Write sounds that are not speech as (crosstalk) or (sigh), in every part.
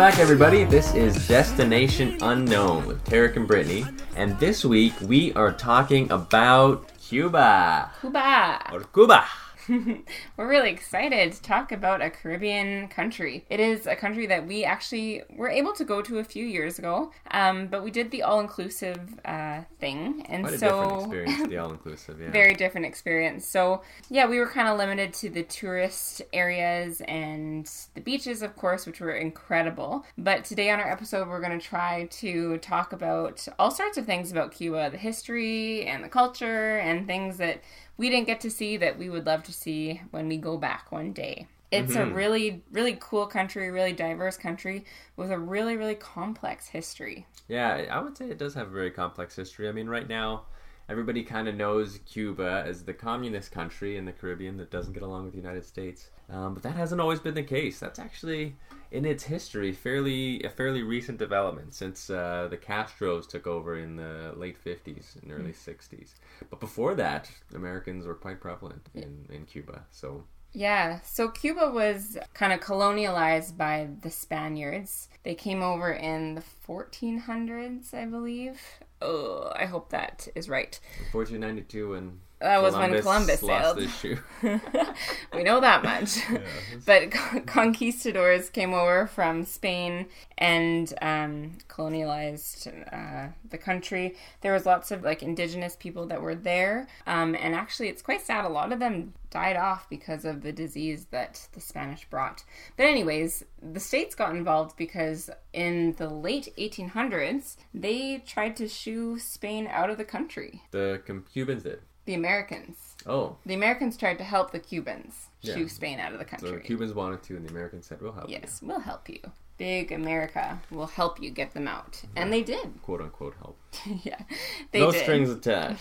Back, everybody. This is Destination Unknown with Tarek and Brittany, and this week we are talking about Cuba Cuba. or Cuba. (laughs) We're really excited to talk about a Caribbean country. It is a country that we actually were able to go to a few years ago, um, but we did the all-inclusive uh, thing, and Quite a so different experience, the all-inclusive. Yeah. very different experience. So yeah, we were kind of limited to the tourist areas and the beaches, of course, which were incredible. But today on our episode, we're going to try to talk about all sorts of things about Cuba, the history and the culture, and things that we didn't get to see that we would love to see when we go back one day. It's a mm-hmm. really, really cool country, really diverse country with a really, really complex history. Yeah, I would say it does have a very complex history. I mean, right now, everybody kind of knows Cuba as the communist country in the Caribbean that doesn't get along with the United States. Um, but that hasn't always been the case. That's actually, in its history, fairly a fairly recent development since uh, the Castros took over in the late 50s and early 60s. But before that, Americans were quite prevalent in, in Cuba. So Yeah, so Cuba was kind of colonialized by the Spaniards. They came over in the 1400s, I believe. Oh, I hope that is right. 1492 when That was when Columbus sailed. (laughs) we know that much. (laughs) but con- conquistadors came over from Spain and um, colonialized uh, the country. There was lots of like indigenous people that were there, um, and actually, it's quite sad. A lot of them died off because of the disease that the Spanish brought. But anyways, the states got involved because in the late 1800s they tried to shoo Spain out of the country. the Cubans did. The Americans. Oh, The Americans tried to help the Cubans Yeah. shoo Spain out of the so country. the Cubans wanted to, and the Americans said, "We'll help you." Yes, we'll help you. Big America will help you get them out. And they did. quote unquote help. (laughs) yeah. They no did. strings (laughs) attached.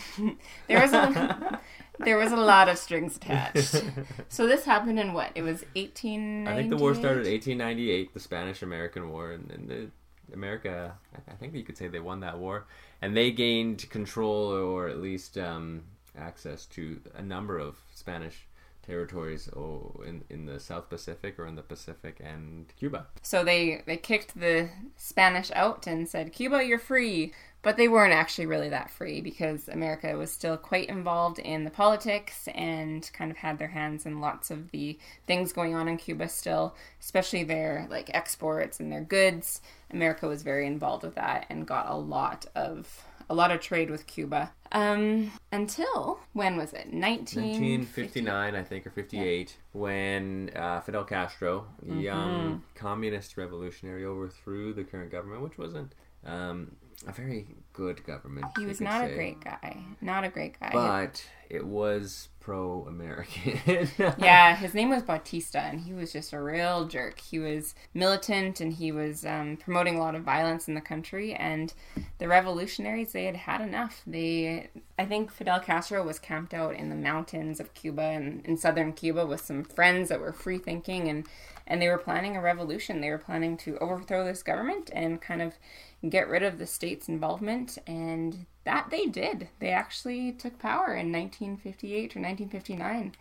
There was a (laughs) there was a lot of strings attached. So this happened in what? It was 18 I think the war started in 1898, the Spanish-American War, and, and the, America. I- I think you could say they won that war, and they gained control or at least um, access to a number of Spanish territories oh, in in the South Pacific or in the Pacific and Cuba. So they they kicked the Spanish out and said, "Cuba, you're free." But they weren't actually really that free because America was still quite involved in the politics and kind of had their hands in lots of the things going on in Cuba still, especially their like exports and their goods. America was very involved with that and got a lot of a lot of trade with Cuba. Um, until when was it? 19... 1959, I think, or 58, when uh, Fidel Castro, the Mm-hmm. young communist revolutionary, overthrew the current government, which wasn't um, a very good government. He was not a great guy. Not a great guy. But it was pro American. (laughs) yeah, his name was Batista, and he was just a real jerk. He was militant, and he was um, promoting a lot of violence in the country. And the revolutionaries, they had had enough. They, I think, Fidel Castro was camped out in the mountains of Cuba and in southern Cuba with some friends that were free thinking, and and they were planning a revolution. They were planning to overthrow this government and kind of get rid of the state's involvement and that they did they actually took power in 1958 or 1959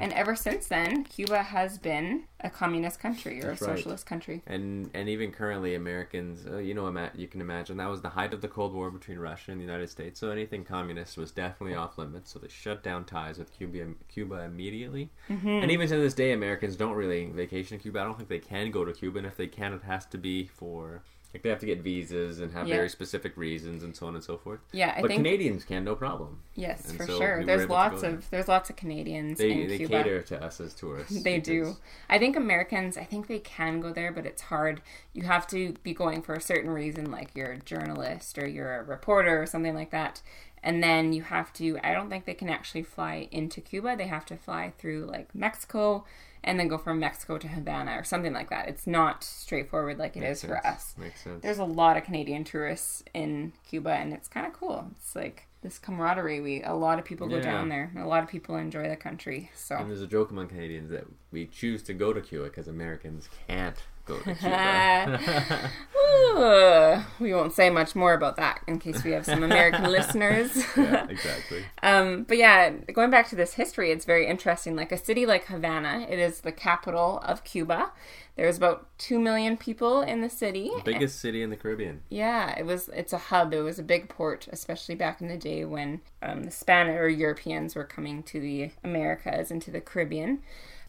and ever since then cuba has been a communist country or That's a right. socialist country and and even currently, Americans, uh, you know, you can imagine that was the height of the Cold War between Russia and the United States. So anything communist was definitely off limits. So they shut down ties with Cuba, Cuba immediately. Mm-hmm. And even to this day, Americans don't really vacation to Cuba. I don't think they can go to Cuba, and if they can, it has to be for like they have to get visas and have Yeah. very specific reasons and so on and so forth. yeah i but think Canadians can, no problem. yes and for so sure were there's lots of there's lots of canadians They they cater to us as tourists. (laughs) They do. I think Americans, I think they can go there, but it's hard. You have to be going for a certain reason, like you're a journalist or you're a reporter or something like that. And then you have to, I don't think they can actually fly into Cuba. They have to fly through like Mexico and then go from Mexico to Havana or something like that. It's not straightforward like it is Makes for sense. us. Makes sense. There's a lot of Canadian tourists in Cuba, and it's kind of cool. It's like this camaraderie. We a lot of people go Yeah. down there. A lot of people enjoy the country. So And there's a joke among Canadians that we choose to go to Cuba because Americans can't go to Cuba. Ooh, (laughs) (laughs) we won't say much more about that in case we have some (laughs) American listeners. yeah, exactly. Um, but yeah, going back to this history, it's very interesting. Like a city like Havana, it is the capital of Cuba. There's about two million people in the city. Biggest city in the Caribbean. Yeah, it was. It's a hub. It was a big port, especially back in the day when um, the Spanish or Europeans were coming to the Americas and to the Caribbean.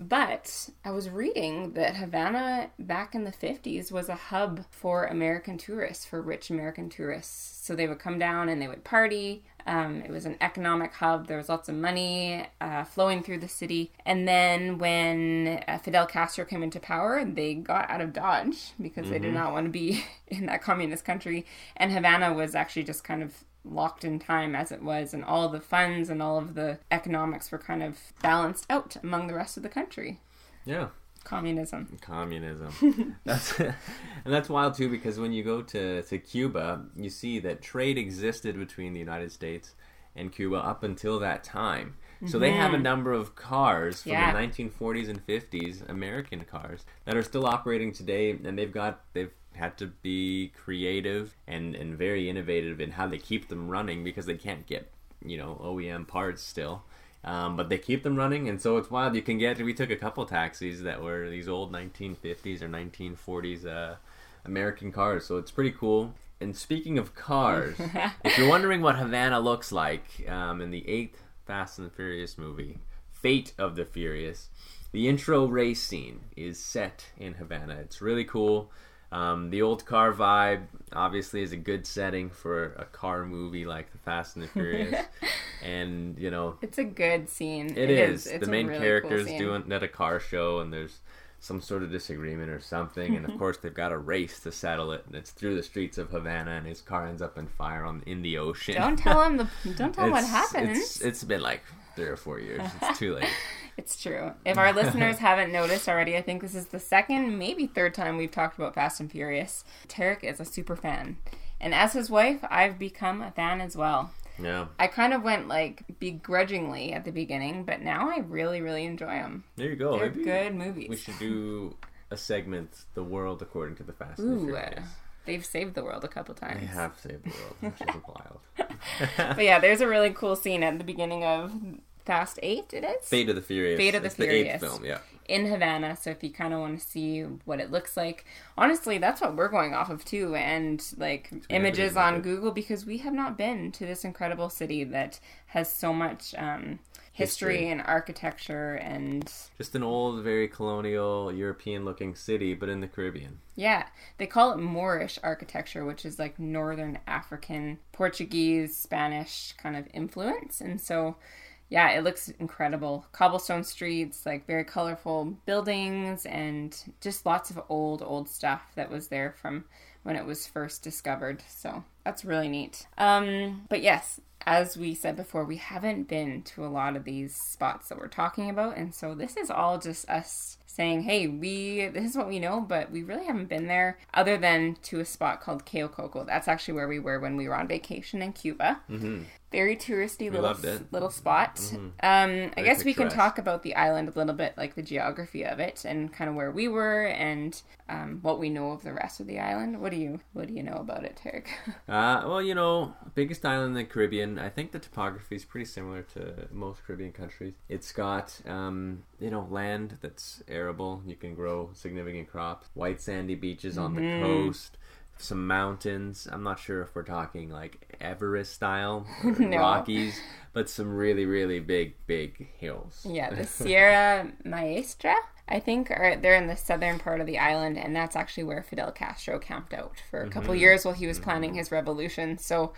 But I was reading that Havana back in the 50s was a hub for American tourists, for rich American tourists. So they would come down and they would party. Um, it was an economic hub. There was lots of money uh, flowing through the city. And then when uh, Fidel Castro came into power, they got out of Dodge because they did not want to be (laughs) in that communist country. And Havana was actually just kind of locked in time as it was, and all the funds and all of the economics were kind of balanced out among the rest of the country. Yeah. Communism. Communism. (laughs) that's and that's wild too because when you go to, to Cuba, you see that trade existed between the United States and Cuba up until that time. So they have a mhm. number of cars from Yeah. the 1940s and 50s, American cars, that are still operating today, and they've got they've had to be creative and and very innovative in how they keep them running because they can't get you know OEM parts still. Um, but they keep them running, and so it's wild. You can get. We took a couple taxis that were these old 1950s or 1940s uh, American cars, so it's pretty cool. And speaking of cars, (laughs) if you're wondering what Havana looks like um, in the eighth Fast and the Furious movie, Fate of the Furious, the intro race scene is set in Havana. It's really cool. Um, the old car vibe obviously is a good setting for a car movie like the Fast and the (laughs) Furious, and you know It's a good scene. it is. It's The main really character's scene. doing at a car show, and there's some sort of disagreement or something, and of (laughs) course they've got a race to settle it, and it's through the streets of Havana, and his car ends up in fire on in the ocean. Don't tell him the. Don't tell him what happens. (laughs) It's, it's been like three or four years. It's too late. It's true. If our (laughs) listeners haven't noticed already, I think this is the second, maybe third time we've talked about Fast and Furious. Tarek is a super fan. And as his wife, I've become a fan as well. Yeah, I kind of went like begrudgingly at the beginning, but now I really, really enjoy them. there you go. They're Maybe good movies. We should do a segment, "The World According to the Fast and Ooh, the uh, Furious." they've saved the world a couple times. They have saved the world, which is (laughs) wild. But yeah, there's a really cool scene at the beginning of Fast 8, it is? Fate of the Furious. Fate of the It's the eighth film. Yeah. in Havana. So if you kind of want to see what it looks like, honestly, that's what we're going off of too, and like images on. Google because we have not been to this incredible city that has so much um, history, History. and architecture and Just an old, very colonial, European-looking city, but in the Caribbean. yeah, they call it Moorish architecture, which is like Northern African, Portuguese, Spanish kind of influence, and so. Yeah, it looks incredible. Cobblestone streets, like very colorful buildings, and just lots of old, old stuff that was there from when it was first discovered. So that's really neat. Um, but yes, as we said before, we haven't been to a lot of these spots that we're talking about, and so this is all just us saying, "Hey, we this is what we know, but we really haven't been there other than to a spot called Cayo Coco. That's actually where we were when we were on vacation in Cuba. Mm-hmm. Very touristy little loved it. little spot. Um, I Very guess we can talk about the island a little bit, like the geography of it, and kind of where we were, and um, what we know of the rest of the island. What do you What do you know about it, Tarek? (laughs) Uh, well, you know, biggest island in the Caribbean. I think the topography is pretty similar to most Caribbean countries. It's got, um, you know, land that's arable. You can grow significant crops. White sandy beaches on Mm-hmm. the coast. Some mountains. I'm not sure if we're talking like Everest style, (laughs) No. Rockies, but some really, really big, big hills. Yeah, the (laughs) Sierra Maestra, I think, are they're in the southern part of the island, and that's actually where Fidel Castro camped out for a couple years while he was planning his revolution. So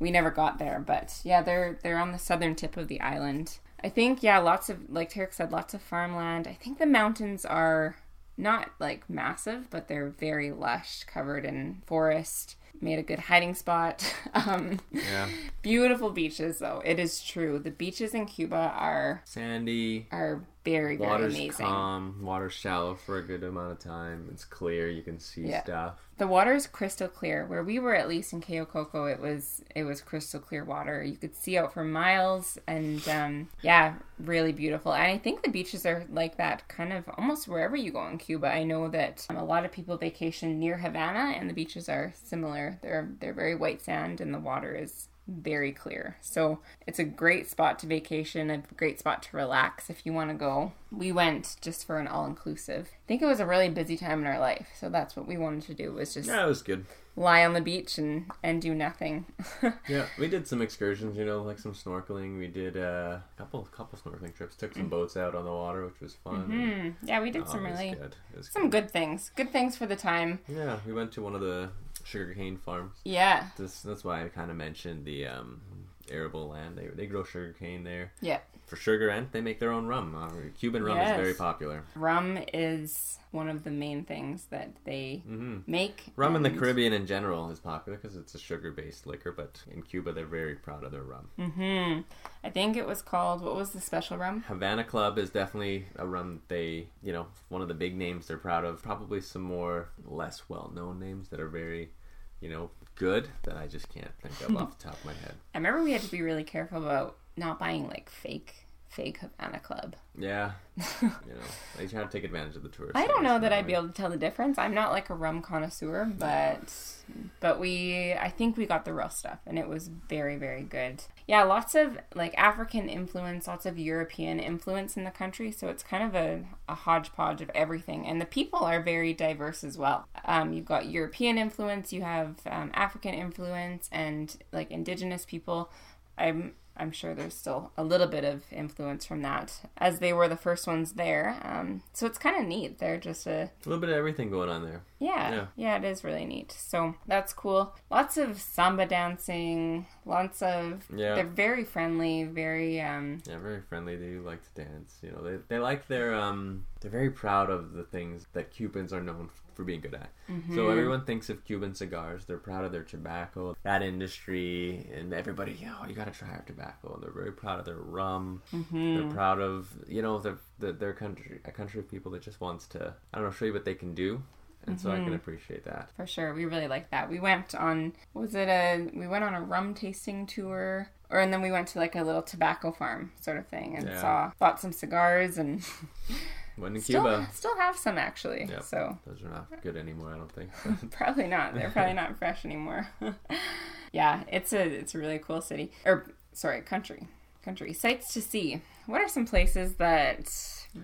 we never got there, but yeah, they're they're on the southern tip of the island. I think yeah, lots of like Tarek said, lots of farmland. I think the mountains are not like massive, but they're very lush, covered in forest. Made a good hiding spot. (laughs) Um, Yeah. beautiful beaches, though. It is true. The beaches in Cuba are Sandy. are very very Water's amazing. calm. Water's shallow for a good amount of time. It's clear. You can see Yeah. stuff. The water is crystal clear. Where we were, at least in Coco, it was it was crystal clear water. You could see out for miles, and um, yeah, really beautiful. And I think the beaches are like that, kind of almost wherever you go in Cuba. I know that um, a lot of people vacation near Havana, and the beaches are similar. They're they're very white sand, and the water is very clear. So it's a great spot to vacation, a great spot to relax if you want to go. We went just for an all inclusive. I think it was a really busy time in our life, so that's what we wanted to do was just Yeah, it was good. lie on the beach and and do nothing. (laughs) Yeah, we did some excursions, you know, like some snorkeling. We did uh, a couple couple snorkeling trips. Took some boats out on the water, which was fun. Mm, yeah, we did Oh, some really good. Some good things. Good things for the time. Yeah, we went to one of the sugarcane farms. Yeah. This, that's why I kind of mentioned the um, arable land. They, they grow sugarcane there Yeah. for sugar, and they make their own rum. Uh, Cuban rum is very popular. Rum is one of the main things that they hmm make. Rum in the Caribbean in general is popular because it's a sugar-based liquor, but in Cuba they're very proud of their rum. Mhm. I think it was called what was the special rum? Havana Club is definitely a rum they, you know, one of the big names they're proud of. Probably some more less well-known names that are very, you know, good that I just can't think of (laughs) off the top of my head. I remember we had to be really careful about not buying like fake fake Havana Club. Yeah, (laughs) you know, they try to take advantage of the tourists. I don't know that I'd be able to tell the difference. I'm not like a rum connoisseur, but but we I think we got the real stuff and it was very very good. Yeah, lots of like African influence, lots of European influence in the country, so it's kind of a, a hodgepodge of everything. And the people are very diverse as well. Um, you've got European influence, you have um, African influence, and like indigenous people. I'm I'm sure there's still a little bit of influence from that, as they were the first ones there. Um, so it's kind of neat. They're just a A little bit of everything going on there. yeah, Yeah. yeah, it is really neat. So that's cool. Lots of samba dancing. Lots of Yeah. they're very friendly. Very um Yeah, very friendly. They do like to dance. You know, they, they like their um. They're very proud of the things that Cubans are known for being good at. Mm-hmm. So everyone thinks of Cuban cigars. They're proud of their tobacco, that industry, and everybody. You know, you got to try our tobacco. And they're very proud of their rum. Mm-hmm. They're proud of you know the, the their country, a country of people that just wants to I don't know show you what they can do, and so I Mm-hmm. can appreciate that. for sure. We really like that. We went on was it a we went on a rum tasting tour. Or and then we went to like a little tobacco farm sort of thing and Yeah. saw bought some cigars and (laughs) When in still Cuba, still have some actually. Yep. So those are not good anymore. I don't think. (laughs) (laughs) Probably not. They're probably not fresh anymore. (laughs) yeah, it's a it's a really cool city. Or sorry, country. Country. Sights to see. What are some places that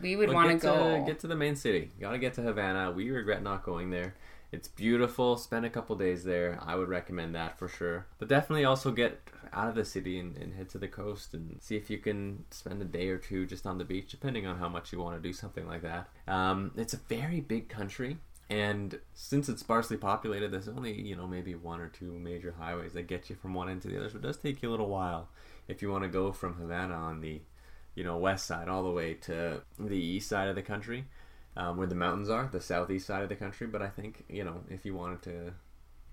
we would Well, want to go? Get to the main city. Gotta get to Havana. We regret not going there. It's beautiful. Spend a couple days there. I would recommend that for sure. But definitely also get out of the city and, and head to the coast and see if you can spend a day or two just on the beach, depending on how much you want to do something like that. Um, it's a very big country. And since it's sparsely populated, there's only, you know, maybe one or two major highways that get you from one end to the other. So it does take you a little while if you want to go from Havana on the you know, west side all the way to the east side of the country, um, where the mountains are, the southeast side of the country. But I think you know, if you wanted to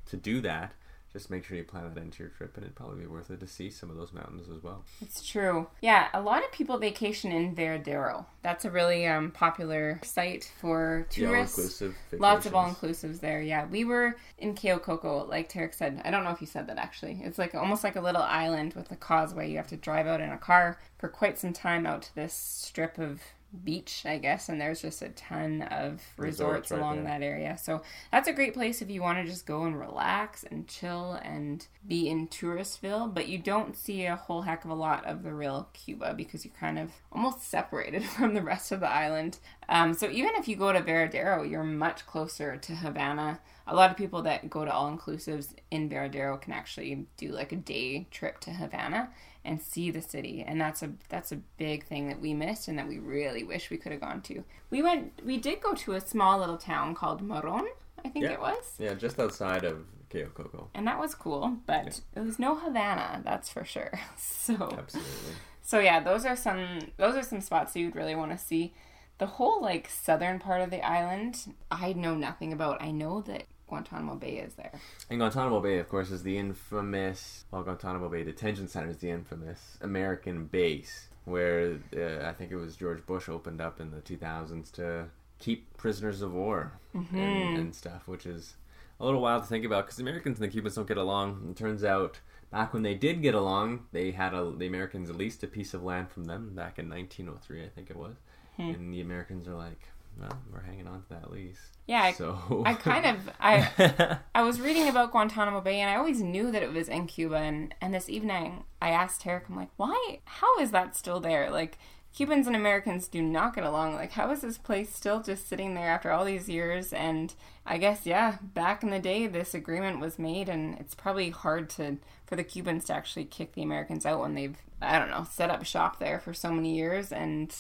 to do that, just make sure you plan that into your trip, and it'd probably be worth it to see some of those mountains as well. It's true. Yeah, a lot of people vacation in Varadero. That's a really um, popular site for tourists. Lots of all-inclusives there. Yeah, we were in Cayo Coco, like Tarek said. I don't know if you said that actually. It's like almost like a little island with a causeway. You have to drive out in a car for quite some time out to this strip of beach, I guess, and there's just a ton of resorts, Resorts right along there. that area. So that's a great place if you want to just go and relax and chill and be in Touristville, but you don't see a whole heck of a lot of the real Cuba because you're kind of almost separated (laughs) from the rest of the island. Um, so even if you go to Varadero, you're much closer to Havana. A lot of people that go to all inclusives in Varadero can actually do like a day trip to Havana and see the city and that's a that's a big thing that we missed and that we really wish we could have gone to. We went we did go to a small little town called Moron, I think Yeah. it was. Yeah, just outside of Cayo Coco. And that was cool, but it was no Havana, that's for sure. (laughs) So Absolutely. so yeah, those are some those are some spots that you'd really want to see. The whole like southern part of the island, I know nothing about. I know that Guantanamo Bay is there. And Guantanamo Bay, of course, is the infamous. Well, Guantanamo Bay Detention Center is the infamous American base where uh, I think it was George Bush opened up in the 2000s to keep prisoners of war Mm-hmm. and, and stuff, which is a little wild to think about because the Americans and the Cubans don't get along. It turns out back when they did get along, they had a, the Americans leased a piece of land from them back in 1903, I think it was. Hmm. And the Americans are like, well, we're hanging on to that lease. Yeah, So I kind of I (laughs) I was reading about Guantanamo Bay and I always knew that it was in Cuba and and this evening I asked Tarek I'm like why how is that still there like Cubans and Americans do not get along like how is this place still just sitting there after all these years and I guess yeah back in the day this agreement was made and it's probably hard to for the Cubans to actually kick the Americans out when they've I don't know set up shop there for so many years and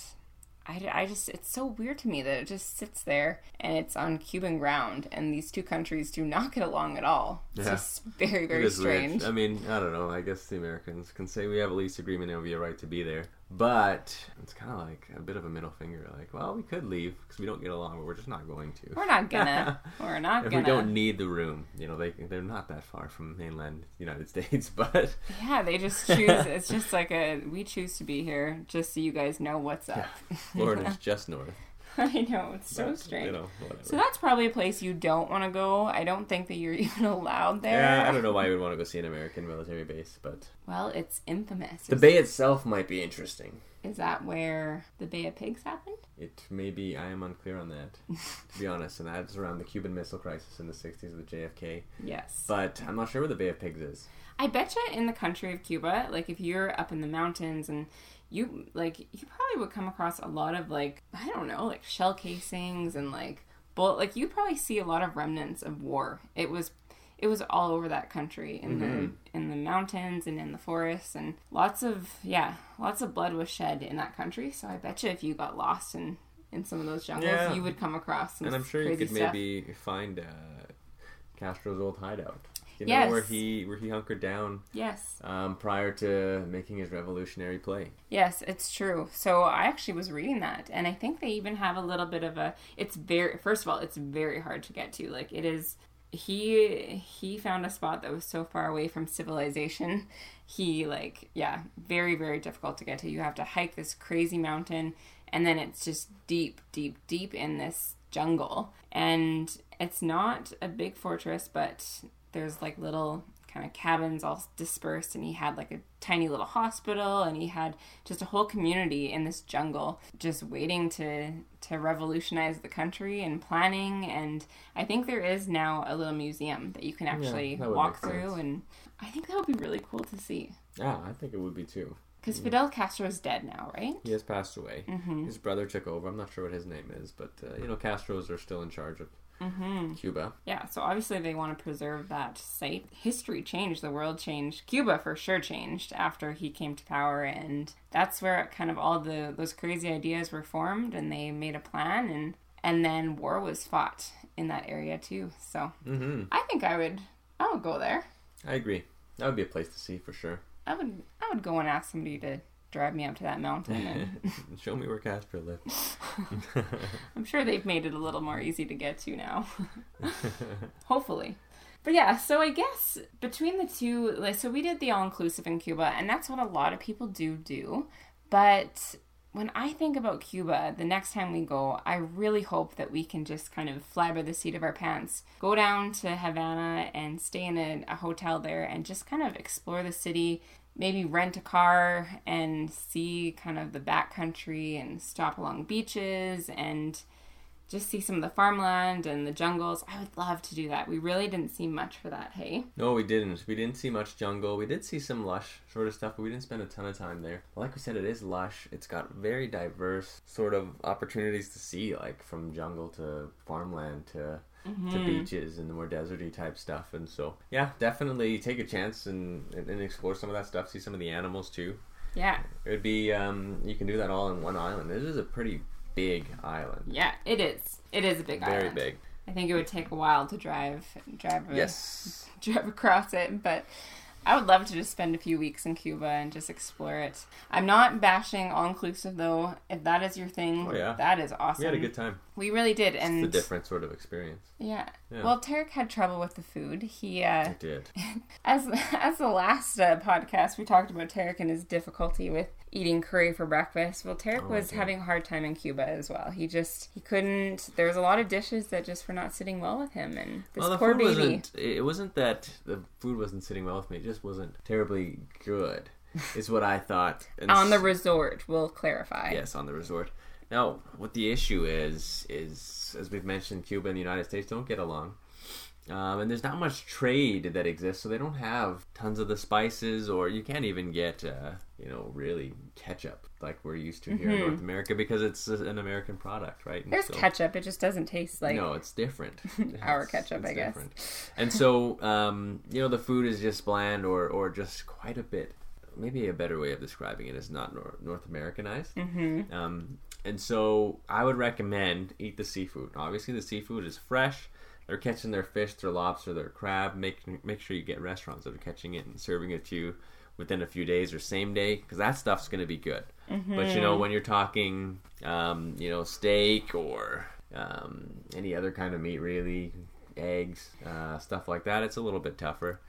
I, I just it's so weird to me that it just sits there and it's on Cuban ground and these two countries do not get along at all. It's Yeah. just very very is weird. strange. I mean, I don't know. I guess the Americans can say we have a lease agreement and we have a right to be there. But it's kind of like a bit of a middle finger. Like, well, we could leave because we don't get along, but we're just not going to. We're not gonna. (laughs) We're not if gonna. we don't need the room, you know, they they're not that far from mainland United (laughs) States, but Yeah, they just (laughs) choose. it's just like a we choose to be here just so you guys know what's up. Florida's just north. (laughs) I know it's so But, strange. You know. So that's probably a place you don't want to go. I don't think that you're (laughs) even allowed there. yeah, I don't know why you would want to go see an American military base, but Well, it's infamous. the bay itself might be interesting. is that where the Bay of Pigs happened? It may be, I am unclear on that, to be honest, and that's around the Cuban Missile Crisis in the 60s with JFK. Yes. But I'm not sure where the Bay of Pigs is. I betcha in the country of Cuba, like if you're up in the mountains and you like you probably would come across a lot of like I don't know, like shell casings and like bullet like you'd probably see a lot of remnants of war. It was it was all over that country in the in the mountains and in the forests and lots of yeah, lots of blood was shed in that country. So I bet you if you got lost in in some of those jungles, Yeah. you would come across some And I'm sure you could stuff. maybe find uh, Castro's old hideout. You know Yes. where he where he hunkered down Yes. um, prior to making his revolutionary play. Yes, it's true. So I actually was reading that, and I think they even have a little bit of a. It's very. First of all, it's very hard to get to. Like it is. He he found a spot that was so far away from civilization. He like yeah, very very difficult to get to. You have to hike this crazy mountain, and then it's just deep, deep, deep in this jungle, and it's not a big fortress, but there's like little kind of cabins all dispersed and he had like a tiny little hospital and he had just a whole community in this jungle just waiting to to revolutionize the country and planning and I think there is now a little museum that you can actually would walk through sense. and I think that would be really cool to see Yeah, I think it would be too. because Fidel Castro is dead now right He has passed away. mm-hmm. His brother took over. I'm not sure what his name is, but uh, you know, Castros are still in charge of Mm-hmm. Cuba. Yeah, so obviously they want to preserve that site. History changed, the world changed. Cuba for sure changed after he came to power and that's where kind of all the those crazy ideas were formed and they made a plan and and then war was fought in that area too. So, hmm I think I would I would go there. I agree. That would be a place to see for sure. I would I would go and ask somebody to drive me up to that mountain and (laughs) Show me where Casper lived. (laughs) (laughs) I'm sure they've made it a little more easy to get to now. (laughs) (laughs) Hopefully. But yeah, so I guess between the two, like, so we did the all inclusive in Cuba, and that's what a lot of people do do. But when I think about Cuba, the next time we go, I really hope that we can just kind of fly by the seat of our pants, go down to Havana and stay in a, a hotel there and just kind of explore the city, maybe rent a car and see kind of the backcountry and stop along beaches and just see some of the farmland and the jungles. I would love to do that. We really didn't see much for that, hey? No, we didn't. We didn't see much jungle. We did see some lush sort of stuff, but we didn't spend a ton of time there. Like we said, it is lush. It's got very diverse sort of opportunities to see, like from jungle to farmland to to beaches and the more deserty type stuff. And so, yeah, definitely take a chance and, and, and explore some of that stuff. See some of the animals too. Yeah, It would be um, you can do that all in one island. It is a pretty big island. yeah, it is. It is a big Very island. Very big. I think it would take a while to drive drive a, Yes. (laughs) drive across it, but I would love to just spend a few weeks in Cuba and just explore it. I'm not bashing all inclusive though. If that is your thing, Oh, yeah. that is awesome. We had a good time. We really did, It's and a different sort of experience. yeah. Yeah. Well, Tarek had trouble with the food. He uh, It did. (laughs) As as the last uh, podcast, we talked about Tarek and his difficulty with eating curry for breakfast. Well, Tarek Oh, was okay. having a hard time in Cuba as well. He just he couldn't. There was a lot of dishes that just were not sitting well with him, and this well, the poor food baby. wasn't. It wasn't that the food wasn't sitting well with me. It just wasn't terribly good. (laughs) Is what I thought. And On the resort, we'll clarify. yes, on the resort. Now, what the issue is is as we've mentioned, Cuba and the United States don't get along. Um, and there's not much trade that exists, so they don't have tons of the spices, or you can't even get, uh, you know, really ketchup like we're used to here in North America because it's an American product, right? And There's so- ketchup. It just doesn't taste like. no, it's different. (laughs) Our It's- ketchup, it's I guess. different. And so, um, you know, the food is just bland or, or just quite a bit. Maybe a better way of describing it is not nor- North Americanized. Mm-hmm. Um, and so, I would recommend eat the seafood. Obviously, the seafood is fresh. They're catching their fish, their lobster, their crab. Make make sure you get restaurants that are catching it and serving it to you within a few days or same day because that stuff's going to be good. But you know, when you're talking, um, you know, steak or um, any other kind of meat, really, eggs, uh, stuff like that, it's a little bit tougher.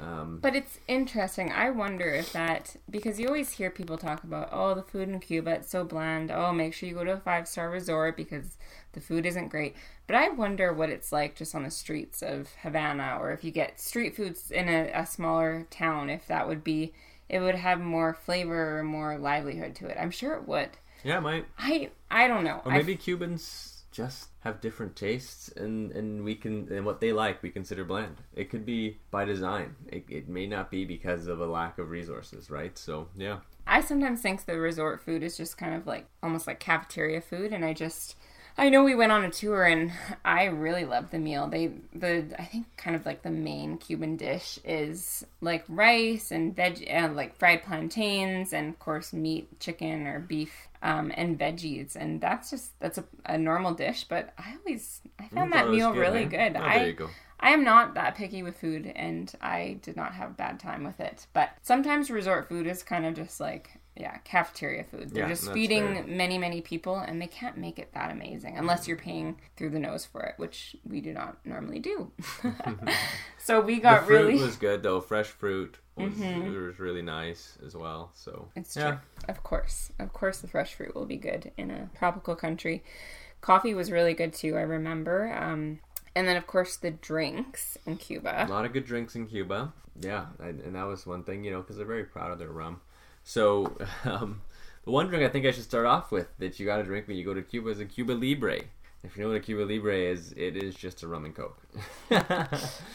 Um, But it's interesting. I wonder if that because you always hear people talk about oh the food in Cuba it's so bland. Oh make sure you go to a five star resort because the food isn't great. But I wonder what it's like just on the streets of Havana or if you get street foods in a, a smaller town if that would be it would have more flavor or more livelihood to it. I'm sure it would. yeah, it might. I I don't know. Or maybe Cubans just have different tastes, and and we can and what they like we consider bland. It could be by design. It, it may not be because of a lack of resources, right? So yeah, I sometimes think the resort food is just kind of like almost like cafeteria food, and I just I know we went on a tour and I really loved the meal. They the I think kind of like the main Cuban dish is like rice and veg uh, like fried plantains and of course meat, chicken or beef. Um, and veggies, and that's just that's a, a normal dish. But I always I found that meal good, really eh? good. Oh, I there you go. I am not that picky with food, and I did not have a bad time with it. But sometimes resort food is kind of just like, yeah, cafeteria food. They're Yeah, just feeding fair. many, many people, and they can't make it that amazing unless you're paying through the nose for it, which we do not normally do. (laughs) (laughs) so we got The fruit really. was good though. Fresh fruit was, was really nice as well. So It's yeah. true. Of course. Of course, the fresh fruit will be good in a tropical country. Coffee was really good too, I remember. Um, and then, of course, the drinks in Cuba. A lot of good drinks in Cuba. Yeah, and, and that was one thing, you know, because they're very proud of their rum. So, (laughs) um, the one drink I think I should start off with that you got to drink when you go to Cuba is a Cuba Libre. If you know what a Cuba Libre is, it is just a rum and coke. (laughs)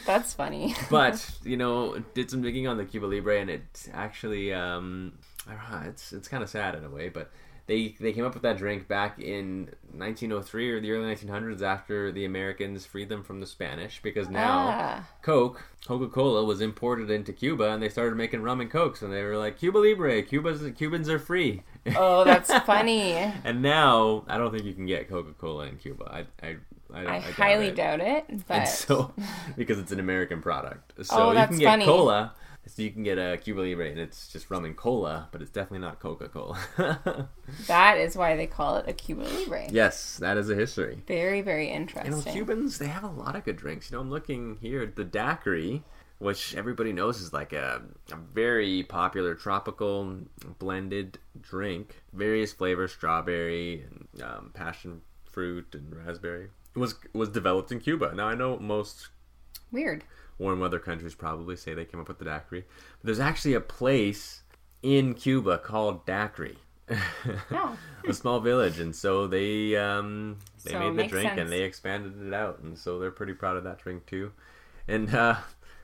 That's funny. but (laughs) you know, did some digging on the Cuba Libre, and it actually, um, know, it's it's kind of sad in a way, but. They, they came up with that drink back in 1903 or the early 1900s after the Americans freed them from the Spanish because now Ah. Coke, Coca Cola, was imported into Cuba, and they started making rum and cokes, and they were like Cuba Libre, Cuba's Cubans are free. Oh, that's (laughs) funny. and now I don't think you can get Coca Cola in Cuba. I I I, I, I doubt highly it. doubt it, but And so (laughs) because it's an American product, so Oh, you can get funny. cola. So you can get a Cuba Libre, and it's just rum and cola, but it's definitely not Coca Cola. (laughs) that is why they call it a Cuba Libre. yes, that is a history. Very, very You interesting. know, Cubans, they have a lot of good drinks. You know, I'm looking here at the daiquiri, which everybody knows is like a, a very popular tropical blended drink. Various flavors, strawberry, and, um, passion fruit, and raspberry. It was was developed in Cuba. Now I know most Weird. Warm weather countries probably say they came up with the daiquiri, but there's actually a place in Cuba called Daiquiri. (laughs) Oh. a small village, and so they um, they So made the drink sense. and they expanded it out, and so they're pretty proud of that drink too. And uh,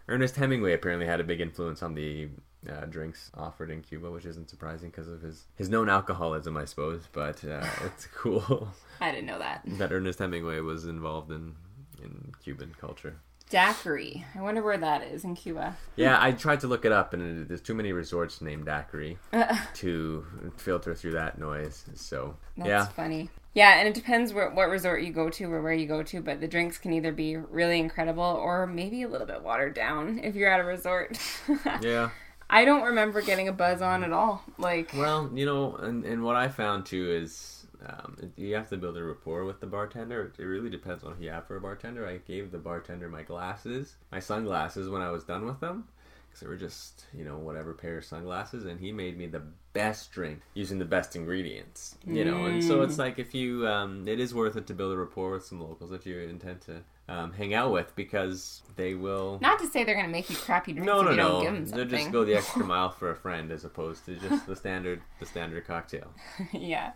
Ernest Hemingway apparently had a big influence on the uh, drinks offered in Cuba, which isn't surprising because of his his known alcoholism, I suppose. But uh, (laughs) it's cool I didn't know that. that Ernest Hemingway was involved in in Cuban culture. Daiquiri. I wonder where that is in Cuba. Yeah, I tried to look it up, and it, there's too many resorts named Daiquiri (laughs) to filter through that noise. So That's yeah, funny. Yeah, and it depends where, what resort you go to or where you go to, but the drinks can either be really incredible or maybe a little bit watered down if you're at a resort. (laughs) yeah. I don't remember getting a buzz on at all. Like, Well, you know, and, and what I found too is um, it- you have to build a rapport with the bartender. It really depends on who you have for a bartender. I gave the bartender my glasses, my sunglasses when I was done with them. Because they were just, you know, whatever pair of sunglasses. And he made me the best drink using the best ingredients. You know, and so it's like if you, um, it is worth it to build a rapport with some locals that you intend to um, hang out with because they will. not to say they're going to make you crappy drinks No, if no, no. They'll just go the extra (laughs) mile for a friend as opposed to just the standard, the standard cocktail. (laughs) yeah.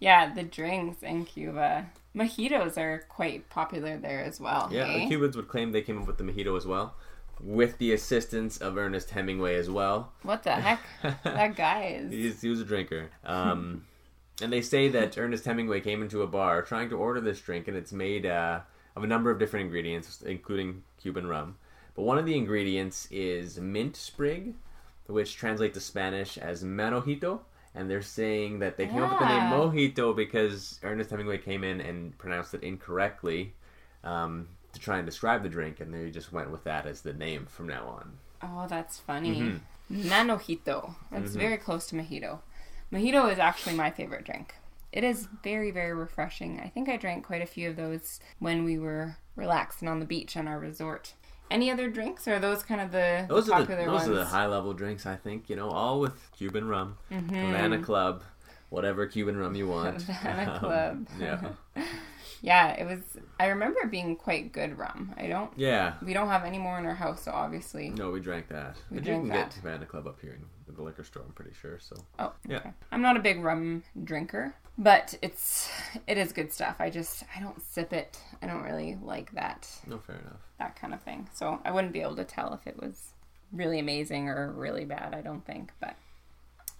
Yeah, the drinks in Cuba. Mojitos are quite popular there as well. Yeah, the Cubans would claim they came up with the mojito as well, with the assistance of Ernest Hemingway as well. What the heck? (laughs) that guy is. He's, he was a drinker. Um, (laughs) and they say that Ernest Hemingway came into a bar trying to order this drink, and it's made uh, of a number of different ingredients, including Cuban rum. But one of the ingredients is mint sprig, which translates to Spanish as manojito. And they're saying that they came up with the name mojito because Ernest Hemingway came in and pronounced it incorrectly um, to try and describe the drink, and they just went with that as the name from now on. Oh, that's funny. Mm-hmm. Manojito. That's very close to mojito. Mojito is actually my favorite drink. It is very, very refreshing. I think I drank quite a few of those when we were relaxing on the beach on our resort. Any other drinks, or are those kind of the, the Those are the those ones? are the high level drinks. I think you know, all with Cuban rum, Mm-hmm. Havana Club, whatever Cuban rum you want. (laughs) Havana Um, Club. yeah, (laughs) Yeah, it was. I remember it being quite good rum. I don't. yeah. We don't have any more in our house, so obviously. No, we drank that. We but drank you can that. get Havana Club up here in the liquor store. I'm pretty sure. So Oh, Yeah. okay. I'm not a big rum drinker, but it's it is good stuff. I just I don't sip it. I don't really like that no, fair enough. that kind of thing. So I wouldn't be able to tell if it was really amazing or really bad. I don't think, but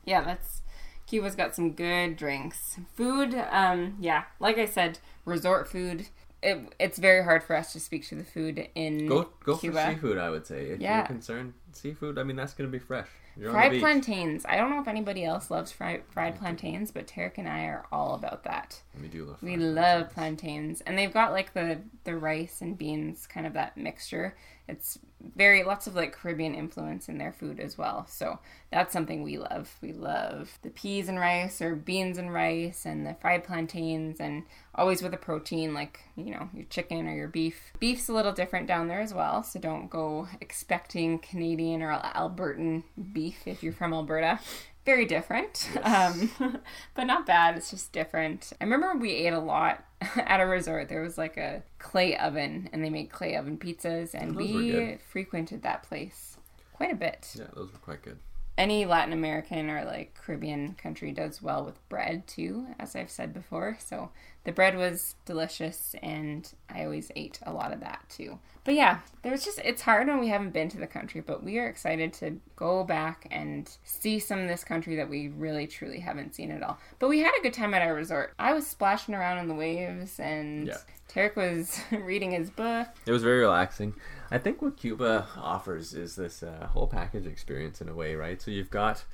yeah, that's Cuba's got some good drinks. Food, um, yeah, like I said, resort food. It, it's very hard for us to speak to the food in Go go Cuba. for seafood. I would say if Yeah. you're concerned, seafood. I mean, that's gonna be fresh. You're Fried plantains. I don't know if anybody else loves fried fried plantains, but Tarek and I are all about that. We do love. We fried love plantains, and they've got like the the rice and beans, kind of that mixture. It's very lots of like Caribbean influence in their food as well. So that's something we love. We love the peas and rice, or beans and rice, and the fried plantains, and always with a protein like you know your chicken or your beef. Beef's a little different down there as well, so don't go expecting Canadian or Albertan beef if you're from Alberta very different, (laughs) um, (laughs) but not bad. It's just different. I remember we ate a lot (laughs) at a resort. There was like a clay oven, and they made clay oven pizzas, and Those we frequented that place quite a bit. Yeah, those were quite good. Any Latin American or like Caribbean country does well with bread too, as I've said before. So the bread was delicious, and I always ate a lot of that too. But yeah, there's just it's hard when we haven't been to the country, but we are excited to go back and see some of this country that we really truly haven't seen at all. But we had a good time at our resort. I was splashing around in the waves, and Yeah. Tarek was (laughs) reading his book. It was very relaxing. I think what Cuba offers is this uh, whole package experience in a way, right? So you've got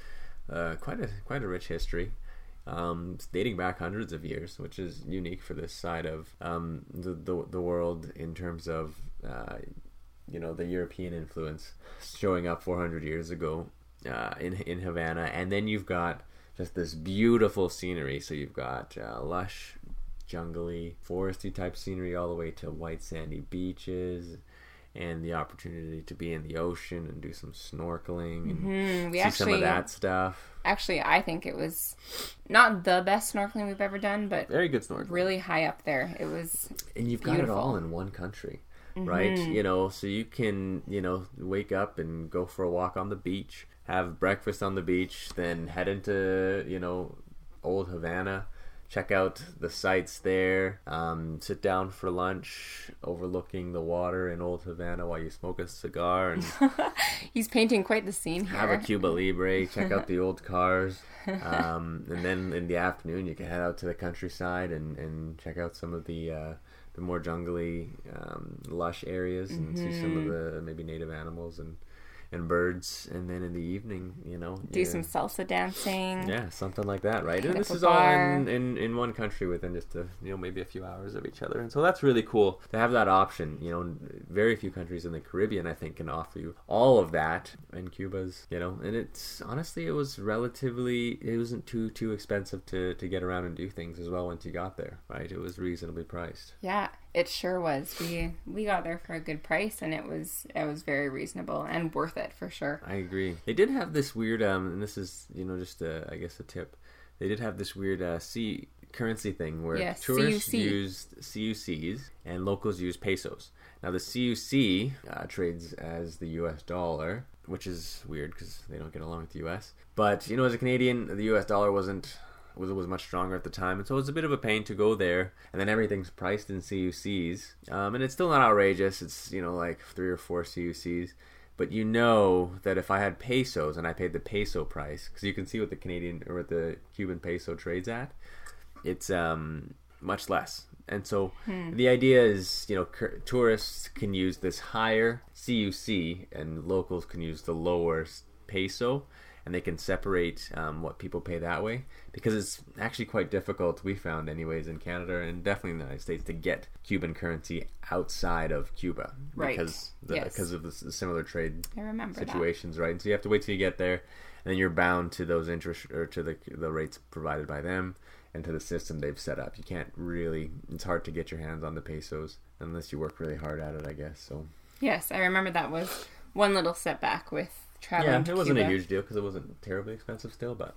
uh, quite a quite a rich history, um, dating back hundreds of years, which is unique for this side of um, the, the the world in terms of uh, you know the European influence showing up 400 years ago uh, in in Havana, and then you've got just this beautiful scenery. So you've got uh, lush, jungly, foresty type scenery all the way to white sandy beaches. And the opportunity to be in the ocean and do some snorkeling and Hmm, we see actually some of that stuff. actually I think it was not the best snorkeling we've ever done, but Very good snorkeling. really high up there. It was and you've got it all in one country right you know so you can you know wake up and go for a walk on the beach have breakfast on the beach then head into you know old havana check out the sights there um, sit down for lunch overlooking the water in old havana while you smoke a cigar and (laughs) he's painting quite the scene here. have a Cuba Libre, check out the old cars, (laughs) um, and then in the afternoon you can head out to the countryside and, and check out some of the uh, the more jungly, um, lush areas and see some of the maybe native animals and and birds, and then in the evening, you know, Do you- some salsa dancing. yeah, something like that, right? And this is all in, in, in one country within just a, you know maybe a few hours of each other, and so that's really cool to have that option. You know, very few countries in the Caribbean I think can offer you all of that, and Cuba's, you know, and it's honestly it was relatively it wasn't too too expensive to to get around and do things as well once you got there, right? It was reasonably priced. Yeah, it sure was. We we got there for a good price, and it was it was very reasonable and worth it for sure. I agree. They did have this weird, um, and this is you know just a, I guess a tip. They did have this weird uh, C currency thing where Yeah, tourists CUC. used CUCs and locals use pesos. Now the CUC uh, trades as the U.S. dollar, which is weird because they don't get along with the U.S. But you know, as a Canadian, the U.S. dollar wasn't was was much stronger at the time, and so it was a bit of a pain to go there. And then everything's priced in CUCs, um, and it's still not outrageous. It's you know like three or four CUCs, but you know that if I had pesos and I paid the peso price, because you can see what the Canadian or what the Cuban peso trades at, it's um much less. And so the idea is, you know, cur- tourists can use this higher CUC and locals can use the lower peso and they can separate um, what people pay that way because it's actually quite difficult, we found, anyways, in Canada and definitely in the United States to get Cuban currency outside of Cuba Right. because the, Yes. because of the similar trade remember that. situations, right? And so you have to wait till you get there, and then you're bound to those interest or to the the rates provided by them and to the system they've set up. You can't really. It's hard to get your hands on the pesos unless you work really hard at it, I guess. So Yes, I remember that was one little setback with traveling. yeah, it wasn't a huge deal because it wasn't terribly expensive still, but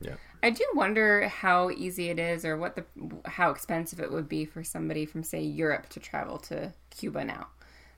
yeah, I do wonder how easy it is, or what the how expensive it would be for somebody from say Europe to travel to Cuba now.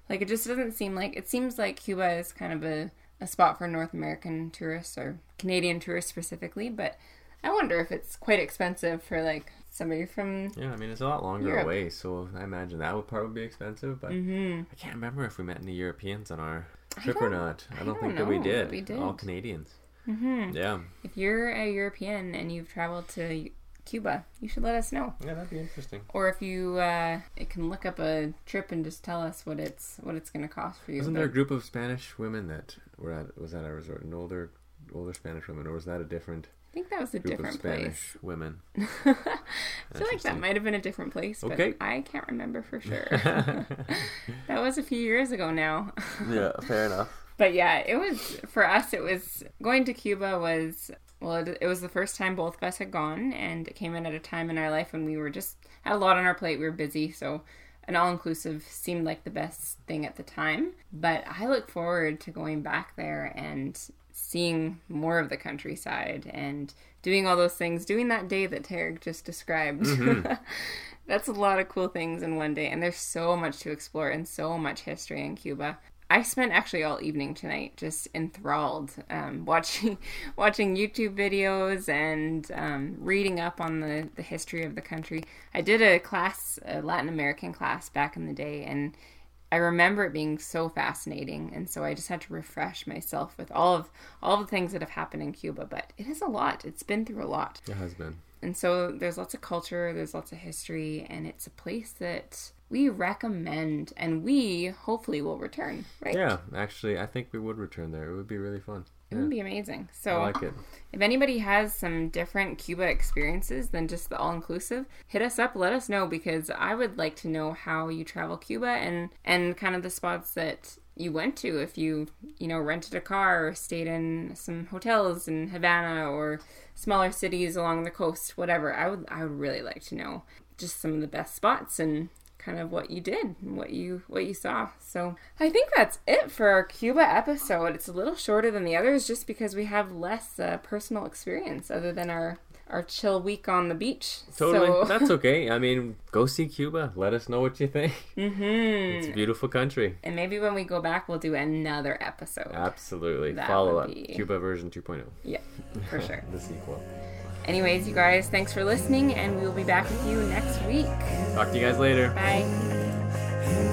Like it just doesn't seem like it seems like Cuba is kind of a, a spot for North American tourists or Canadian tourists specifically, but I wonder if it's quite expensive for like somebody from yeah, I mean it's a lot longer Europe. away, so I imagine that would probably be expensive. But Mhm. I can't remember if we met any Europeans on our trip or don't- I I don't, don't think that we did. we did. All Canadians. Mhm. Yeah, If you're a European and you've traveled to Cuba, you should let us know. yeah, that'd be interesting. Or if you uh, it can look up a trip and just tell us what it's what it's going to cost for you. Wasn't there a group of Spanish women that were at was at a resort? An older older Spanish women, or was that a different I think that was a different place. (laughs) women? I feel like that might have been a different place, but Okay. I can't remember for (laughs) sure. (laughs) that was a few years ago now. yeah, fair enough. But yeah, it was for us. It was going to Cuba was well. It, it was the first time both of us had gone, and it came in at a time in our life when we were just had a lot on our plate. We were busy, so an all inclusive seemed like the best thing at the time. But I look forward to going back there and seeing more of the countryside and doing all those things. Doing that day that Tarek just described. Mm-hmm. (laughs) That's a lot of cool things in one day, and there's so much to explore and so much history in Cuba. I spent actually all evening tonight just enthralled, um, (laughs) watching watching YouTube videos and um, reading up on the, the history of the country. I did a class, a Latin American class back in the day, and I remember it being so fascinating, and so I just had to refresh myself with all of all the things that have happened in Cuba. But it is a lot; it's been through a lot. It has been. And so there's lots of culture, there's lots of history, and it's a place that we recommend and we hopefully will return, right? Yeah, actually, I think we would return there. It would be really fun. It Yeah, would be amazing. So, I like it. if anybody has some different Cuba experiences than just the all inclusive, hit us up, let us know because I would like to know how you travel Cuba and and kind of the spots that you went to if you you know rented a car or stayed in some hotels in Havana or smaller cities along the coast whatever I would I would really like to know just some of the best spots and kind of what you did and what you what you saw. So I think that's it for our Cuba episode. It's a little shorter than the others just because we have less uh, personal experience other than our our chill week on the beach. Totally. So, That's (laughs) okay. I mean, go see Cuba. Let us know what you think. Mhm. It's a beautiful country. And maybe when we go back, we'll do another episode. Absolutely. That Follow up. be- Cuba version 2.0. Yeah, for sure. (laughs) the sequel. Anyways, you guys, thanks for listening, and we will be back with you next week. Talk to you guys later. Bye.